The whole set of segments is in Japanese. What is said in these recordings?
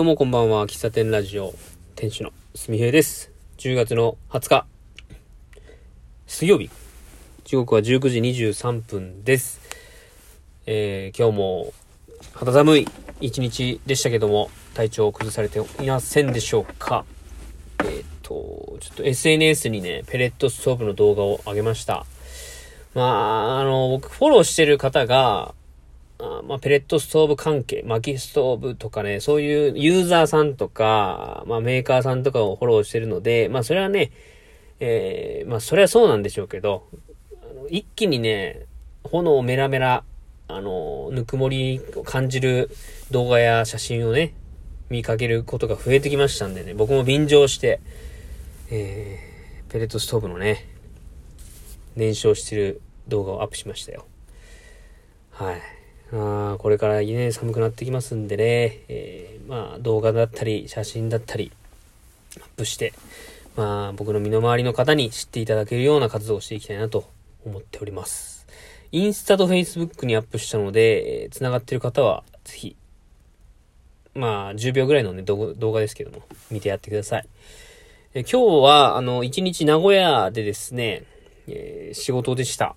どうもこんばんは。喫茶店ラジオ店主のすみへいです。10月の20日、水曜日。時刻は19時23分です。えー、今日も肌寒い一日でしたけども、体調を崩されていませんでしょうか。えーっと、ちょっと SNS にね、ペレットストーブの動画を上げました。まあ、あの、僕フォローしてる方が、あまあ、ペレットストーブ関係、薪ストーブとかね、そういうユーザーさんとか、まあ、メーカーさんとかをフォローしてるので、まあ、それはね、えー、まあ、それはそうなんでしょうけど、あの一気にね、炎をメラメラ、あの、ぬくもりを感じる動画や写真をね、見かけることが増えてきましたんでね、僕も便乗して、えー、ペレットストーブのね、燃焼してる動画をアップしましたよ。はい。あこれからね、寒くなってきますんでね、えーまあ動画だったり、写真だったり、アップして、まあ僕の身の回りの方に知っていただけるような活動をしていきたいなと思っております。インスタとフェイスブックにアップしたので、えー繋がってる方は、ぜひ、まあ10秒ぐらいのね、動画ですけども、見てやってください。えー今日は、あの、一日名古屋でですね、えー仕事でした。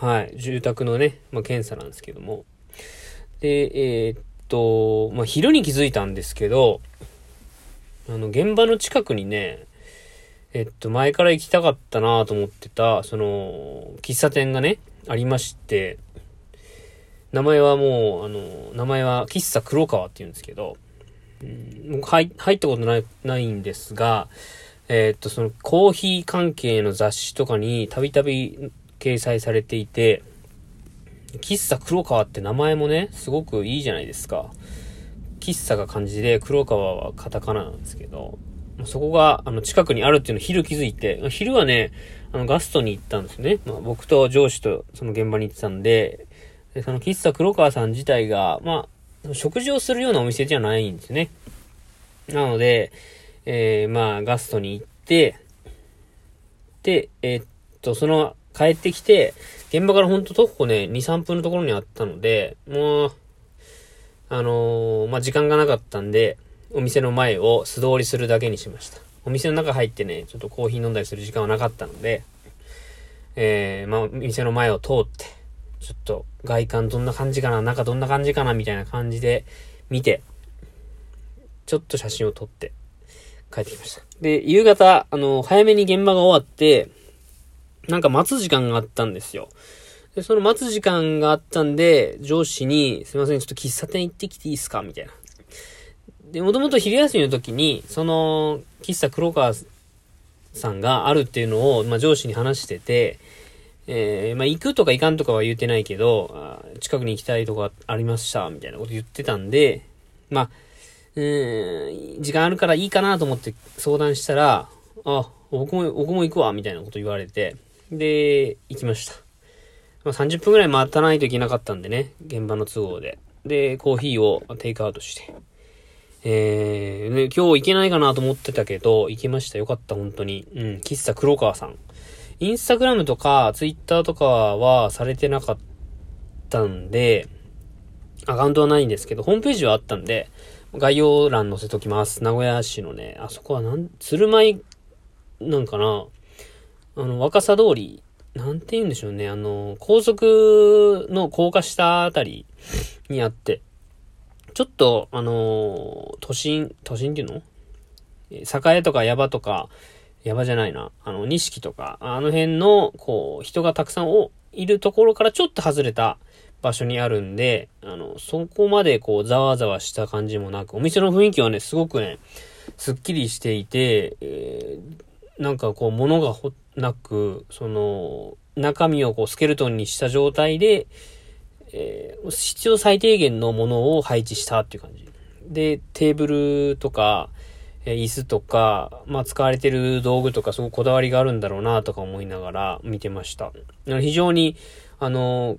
はい。住宅のね、まあ、検査なんですけども。で、えーっと、まあ、昼に気づいたんですけど、あの、現場の近くにね、えっと、前から行きたかったなと思ってた、その、喫茶店がね、ありまして、名前はもう、あの、名前は喫茶黒川って言うんですけど、うん、入入ったことない、ないんですが、えーっと、そのコーヒー関係の雑誌とかにたびたび掲載されていて、喫茶黒川って名前もね、すごくいいじゃないですか。喫茶が漢字で、黒川はカタカナなんですけど、そこが、あの、近くにあるっていうのを昼気づいて、昼はね、あの、ガストに行ったんですね。まあ、僕と上司とその現場に行ってたんで、でその喫茶黒川さん自体が、まあ、食事をするようなお店じゃないんですね。なので、えー、まあ、ガストに行って、で、えーっと、その、帰ってきて、現場からほんと徒歩ね、2、3分のところにあったので、もう、あのーまあ、時間がなかったんで、お店の前を素通りするだけにしました。お店の中入ってね、ちょっとコーヒー飲んだりする時間はなかったので、えー、まあ、店の前を通って、ちょっと外観どんな感じかな、中どんな感じかな、みたいな感じで見て、ちょっと写真を撮って帰ってきました。で、夕方、あの、早めに現場が終わって、なんか待つ時間があったんですよ。で、その待つ時間があったんで、上司に、すいません、ちょっと喫茶店行ってきていいですか？みたいな。で、もともと昼休みの時に、その、喫茶黒川さんがあるっていうのを、まあ、上司に話してて、えー、まあ、行くとか行かんとかは言ってないけど、近くに行きたいとこありました、みたいなこと言ってたんで、まあ、うん、時間あるからいいかなと思って相談したら、あ、僕も、僕も行くわ、みたいなこと言われて、で、行きました。まあ、30分くらい待たないといけなかったんでね、現場の都合で。で、コーヒーをテイクアウトして。えー、ね、今日行けないかなと思ってたけど、行けました。よかった、本当に。うん、喫茶黒川さん。インスタグラムとか、ツイッターとかはされてなかったんで、アカウントはないんですけど、ホームページはあったんで、概要欄載せときます。名古屋市のね、あそこはなん、鶴舞なんかな？あの、若狭通り、なんて言うんでしょうね。あの、高速の高架下あたりにあって、ちょっと、あの、都心、都心っていうの？栄とか山とか、山じゃないな、あの、錦とか、あの辺の、こう、人がたくさんおいるところからちょっと外れた場所にあるんで、あの、そこまでこう、ざわざわした感じもなく、お店の雰囲気はね、すごくね、すっきりしていて、えー、なんかこう、物がほなく、その、中身をこう、スケルトンにした状態で、えー、必要最低限のものを配置したっていう感じ。で、テーブルとか、え、椅子とか、まあ、使われてる道具とか、すごくこだわりがあるんだろうな、とか思いながら見てました。非常に、あの、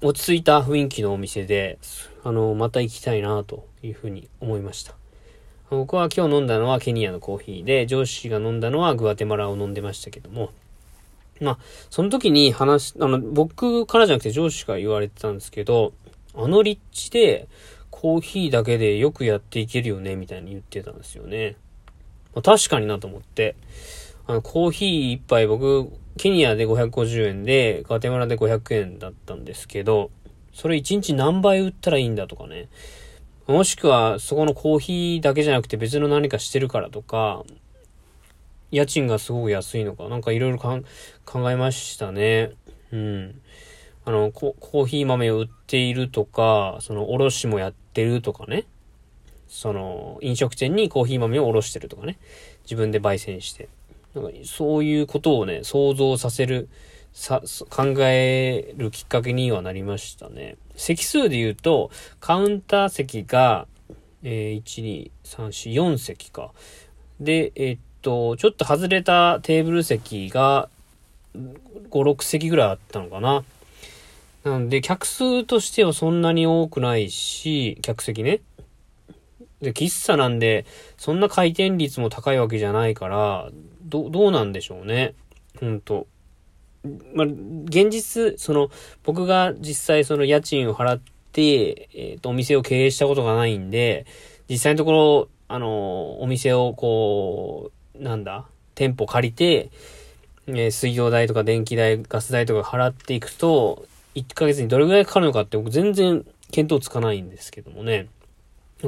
落ち着いた雰囲気のお店で、あの、また行きたいな、というふうに思いました。僕は今日飲んだのはケニアのコーヒーで、上司が飲んだのはグアテマラを飲んでましたけども、まあ、その時に話、あの、僕からじゃなくて上司が言われてたんですけど、あの立地で、コーヒーだけでよくやっていけるよね、みたいに言ってたんですよね。まあ、確かになと思って。あの、コーヒー一杯僕、ケニアで550円で、ガテマラで500円だったんですけど、それ1日何倍売ったらいいんだとかね。もしくは、そこのコーヒーだけじゃなくて別の何かしてるからとか、家賃がすごく安いのか、なんかいろいろ考えましたね。うん。あのコ、コーヒー豆を売っているとか、その、おろしもやってるとかね。その、飲食店にコーヒー豆をおろしてるとかね。自分で焙煎して。なんかそういうことをね、想像させる、さ、考えるきっかけにはなりましたね。席数で言うと、カウンター席が、えー、1、2、3、4、4席か。で、えー、っと、ちょっと外れたテーブル席が、5、6席ぐらいあったのかな。なので、客数としてはそんなに多くないし、客席ね。で、喫茶なんで、そんな回転率も高いわけじゃないから、ど、どうなんでしょうね。ほんと。まあ、現実、その、僕が実際その家賃を払って、えっ、と、お店を経営したことがないんで、実際のところ、あの、お店をこう、なんだ、店舗借りて、え、水道代とか電気代、ガス代とか払っていくと、1ヶ月にどれぐらいかかるのかって僕全然見当つかないんですけどもね。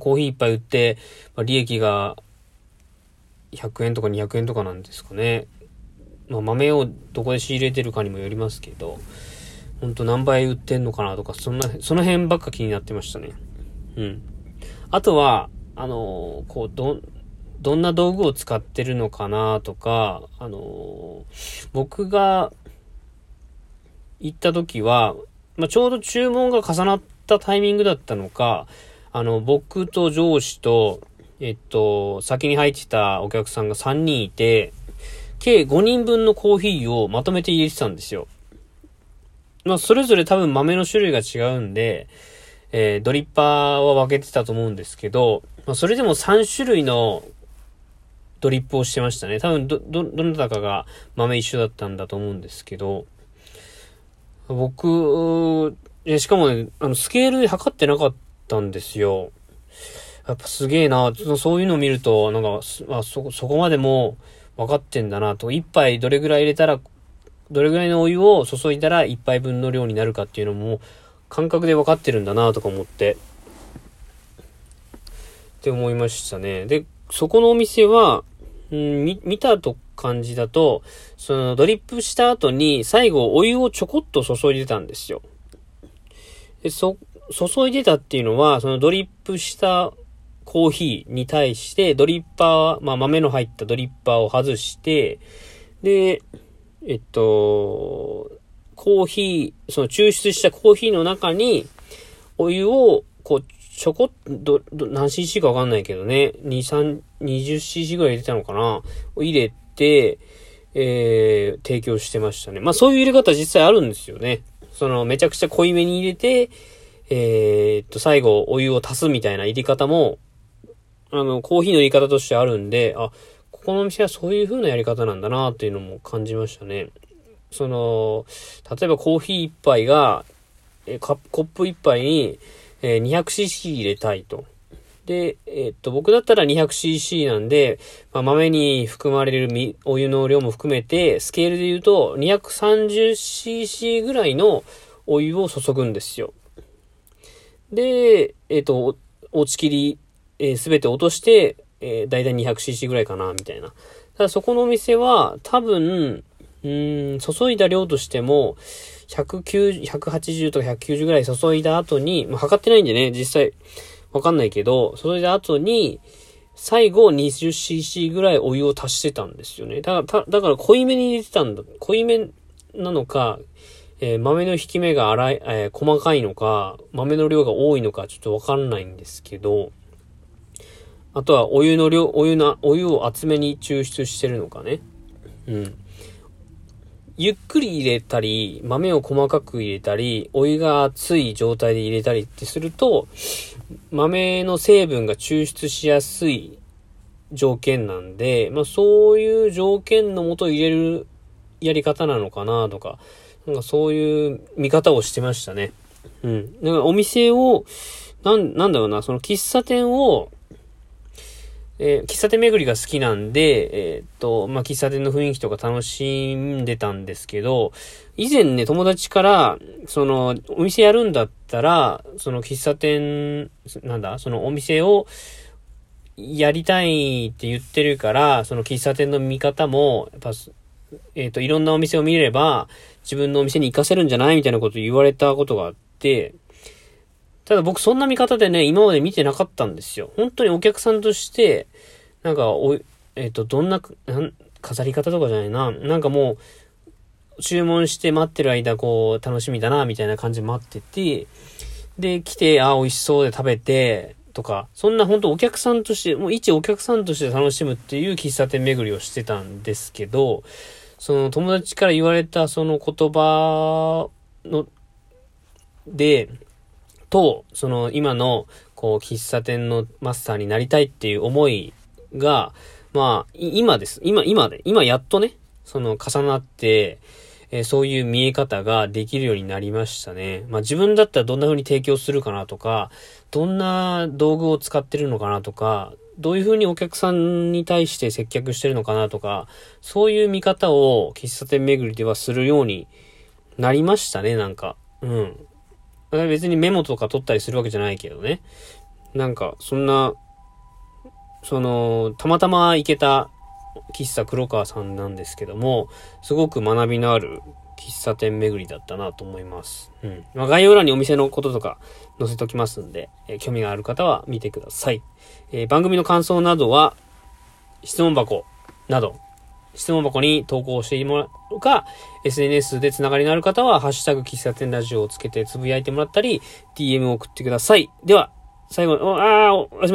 コーヒー一杯売って、まあ、利益が100円とか200円とかなんですかね。まあ、豆をどこで仕入れてるかにもよりますけど、ほんと何倍売ってんのかなとか、そんな、その辺ばっか気になってましたね。うん。あとは、あのー、こう、ど、どんな道具を使ってるのかなとか、あのー、僕が行った時は、まあ、ちょうど注文が重なったタイミングだったのか、あの、僕と上司と、えっと、先に入ってたお客さんが3人いて、計5人分のコーヒーをまとめて入れてたんですよ。まあ、それぞれ多分豆の種類が違うんで、えー、ドリッパーは分けてたと思うんですけど、まあ、それでも3種類のドリップをしてましたね。多分ど、ど、どなたかが豆一緒だったんだと思うんですけど、僕、えしかもね、あの、スケールで測ってなかったんですよ。やっぱすげえな、そういうのを見ると、なんか、あ、そ、そこまでも分かってんだなと、一杯どれぐらい入れたら、どれぐらいのお湯を注いだら一杯分の量になるかっていうのも、感覚で分かってるんだなとか思って、って思いましたね。で、そこのお店は、ん、見、見たと感じだと、そのドリップした後に最後お湯をちょこっと注いでたんですよ。で、そ、注いでたっていうのは、そのドリップしたコーヒーに対してドリッパー、まあ豆の入ったドリッパーを外して、で、えっと、コーヒー、その抽出したコーヒーの中にお湯をこうちょこっと、何 cc かわかんないけどね、2、3、20cc ぐらい入れたのかな入れて、えー、提供してましたね。まあそういう入れ方実際あるんですよね。その、めちゃくちゃ濃いめに入れて、えー、っと、最後お湯を足すみたいな入れ方もあの、コーヒーの言い方としてあるんで、あ、ここのお店はそういう風なやり方なんだなっていうのも感じましたね。その、例えばコーヒー一杯が、えコップ一杯に、え 200cc 入れたいと。で、えっと、僕だったら 200cc なんで、まあ、豆に含まれるお湯の量も含めて、スケールで言うと 230cc ぐらいのお湯を注ぐんですよ。で、えっと、落ちきりえー、全て落として、えー、だいたい 200cc ぐらいかな、みたいな。ただそこのお店は、多分、うん、注いだ量としても、190、180とか190ぐらい注いだ後に、まあ、測ってないんでね、実際、わかんないけど、注いだ後に、最後 20cc ぐらいお湯を足してたんですよね。だから、だから濃いめに入れてたんだ。濃いめなのか、えー、豆の引き目が粗い、えー、細かいのか、豆の量が多いのか、ちょっとわかんないんですけど、あとはお湯の量、お湯な、お湯を厚めに抽出してるのかね。うん。ゆっくり入れたり、豆を細かく入れたり、お湯が熱い状態で入れたりってすると、豆の成分が抽出しやすい条件なんで、まあそういう条件のもと入れるやり方なのかなとか、なんかそういう見方をしてましたね。うん。だからお店を、なん、なんだろうな、その喫茶店を、えー、喫茶店巡りが好きなんで、えー、っと、まあ、喫茶店の雰囲気とか楽しんでたんですけど、以前ね、友達から、その、お店やるんだったら、その喫茶店、なんだ、そのお店を、やりたいって言ってるから、その喫茶店の見方も、やっぱ、えっ、と、いろんなお店を見れば、自分のお店に行かせるんじゃない？みたいなこと言われたことがあって、ただ僕そんな見方でね、今まで見てなかったんですよ。本当にお客さんとして、なんか、お、えっ、ー、と、どんな、なん飾り方とかじゃないな。なんかもう、注文して待ってる間、こう、楽しみだな、みたいな感じで待ってて、で、来て、あ、美味しそうで食べて、とか、そんな本当お客さんとして、もう一お客さんとして楽しむっていう喫茶店巡りをしてたんですけど、その友達から言われたその言葉の、で、と、その今の、こう、喫茶店のマスターになりたいっていう思いが、まあ、今です。今、今で、今やっとね、その重なって、えー、そういう見え方ができるようになりましたね。まあ自分だったらどんな風に提供するかなとか、どんな道具を使ってるのかなとか、どういう風にお客さんに対して接客してるのかなとか、そういう見方を喫茶店巡りではするようになりましたね、なんか。うん。別にメモとか取ったりするわけじゃないけどね。なんか、そんな、その、たまたま行けた喫茶黒川さんなんですけども、すごく学びのある喫茶店巡りだったなと思います。うん。まあ、概要欄にお店のこととか載せときますんで、えー、興味がある方は見てください。えー、番組の感想などは、質問箱など質問箱に投稿してもらうか、SNS でつながりのある方は、ハッシュタグ喫茶店ラジオをつけてつぶやいてもらったり、DM を送ってください。では、最後、ああ、おしまい